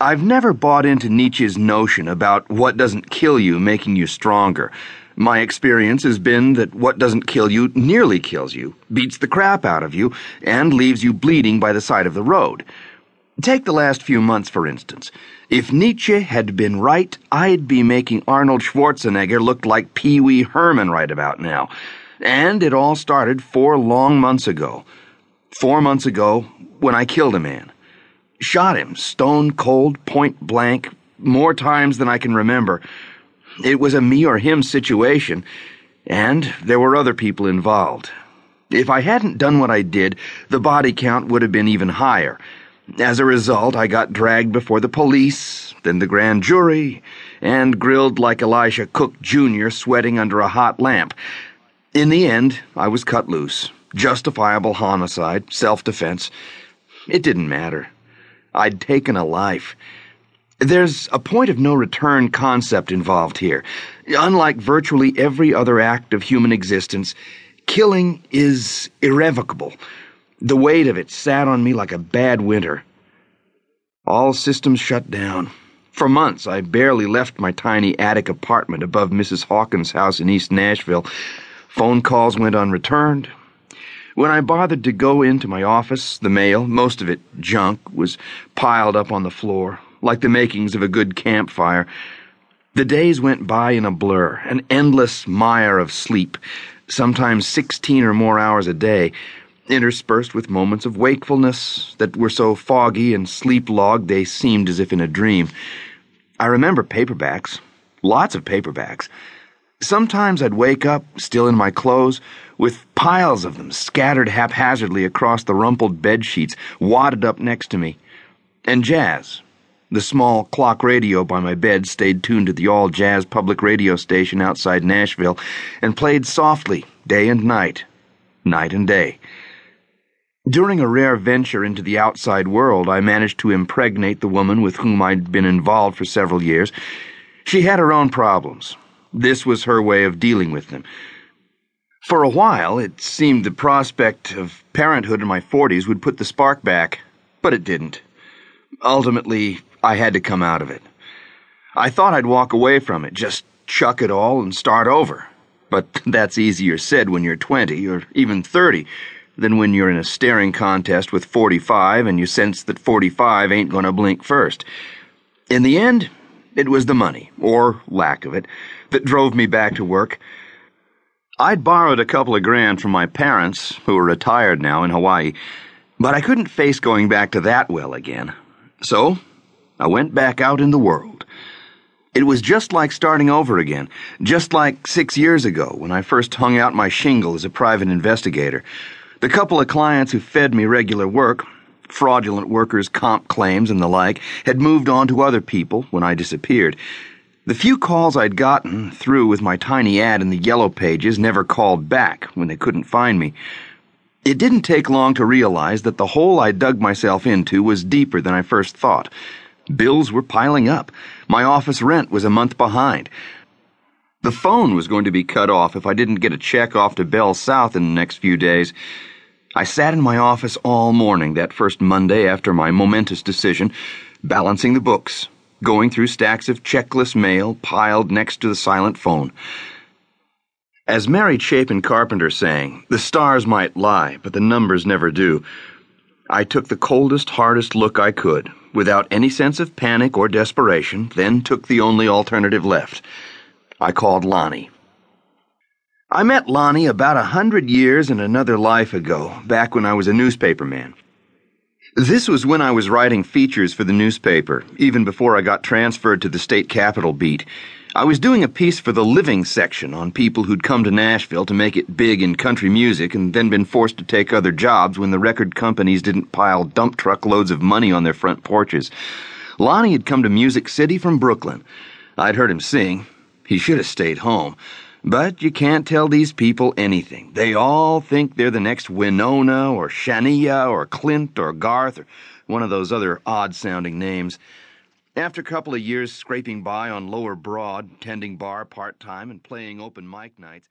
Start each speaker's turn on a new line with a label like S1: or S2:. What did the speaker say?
S1: I've never bought into Nietzsche's notion about what doesn't kill you making you stronger. My experience has been that what doesn't kill you nearly kills you, beats the crap out of you, and leaves you bleeding by the side of the road. Take the last few months, for instance. If Nietzsche had been right, I'd be making Arnold Schwarzenegger look like Pee Wee Herman right about now. And it all started four long months ago. Four months ago, when I killed a man. Shot him, stone cold, point blank, more times than I can remember. It was a me or him situation, and there were other people involved. If I hadn't done what I did, the body count would have been even higher. As a result, I got dragged before the police, then the grand jury, and grilled like Elisha Cook Jr., sweating under a hot lamp. In the end, I was cut loose. Justifiable homicide, self defense. It didn't matter. I'd taken a life. There's a point of no return concept involved here. Unlike virtually every other act of human existence, killing is irrevocable. The weight of it sat on me like a bad winter. All systems shut down. For months, I barely left my tiny attic apartment above Mrs. Hawkins' house in East Nashville. Phone calls went unreturned. When I bothered to go into my office, the mail, most of it junk, was piled up on the floor, like the makings of a good campfire. The days went by in a blur, an endless mire of sleep, sometimes 16 or more hours a day, interspersed with moments of wakefulness that were so foggy and sleep logged they seemed as if in a dream. I remember paperbacks, lots of paperbacks. Sometimes I'd wake up, still in my clothes, with piles of them scattered haphazardly across the rumpled bed sheets, wadded up next to me. And jazz. The small clock radio by my bed stayed tuned to the all jazz public radio station outside Nashville and played softly, day and night, night and day. During a rare venture into the outside world, I managed to impregnate the woman with whom I'd been involved for several years. She had her own problems. This was her way of dealing with them. For a while, it seemed the prospect of parenthood in my 40s would put the spark back, but it didn't. Ultimately, I had to come out of it. I thought I'd walk away from it, just chuck it all and start over. But that's easier said when you're 20 or even 30 than when you're in a staring contest with 45 and you sense that 45 ain't gonna blink first. In the end, it was the money, or lack of it, that drove me back to work. I'd borrowed a couple of grand from my parents, who are retired now in Hawaii, but I couldn't face going back to that well again. So, I went back out in the world. It was just like starting over again, just like six years ago when I first hung out my shingle as a private investigator. The couple of clients who fed me regular work, fraudulent workers' comp claims and the like, had moved on to other people when I disappeared. The few calls I'd gotten through with my tiny ad in the yellow pages never called back when they couldn't find me. It didn't take long to realize that the hole I dug myself into was deeper than I first thought. Bills were piling up. My office rent was a month behind. The phone was going to be cut off if I didn't get a check off to Bell South in the next few days. I sat in my office all morning that first Monday after my momentous decision, balancing the books, going through stacks of checklist mail piled next to the silent phone. As Mary Chapin Carpenter sang, the stars might lie, but the numbers never do. I took the coldest, hardest look I could, without any sense of panic or desperation, then took the only alternative left. I called Lonnie. I met Lonnie about a hundred years and another life ago, back when I was a newspaperman. This was when I was writing features for the newspaper, even before I got transferred to the state capitol beat. I was doing a piece for the living section on people who'd come to Nashville to make it big in country music and then been forced to take other jobs when the record companies didn't pile dump truck loads of money on their front porches. Lonnie had come to Music City from Brooklyn. I'd heard him sing. He should have stayed home. But you can't tell these people anything. They all think they're the next Winona or Shania or Clint or Garth or one of those other odd sounding names. After a couple of years scraping by on Lower Broad, tending bar part time and playing open mic nights,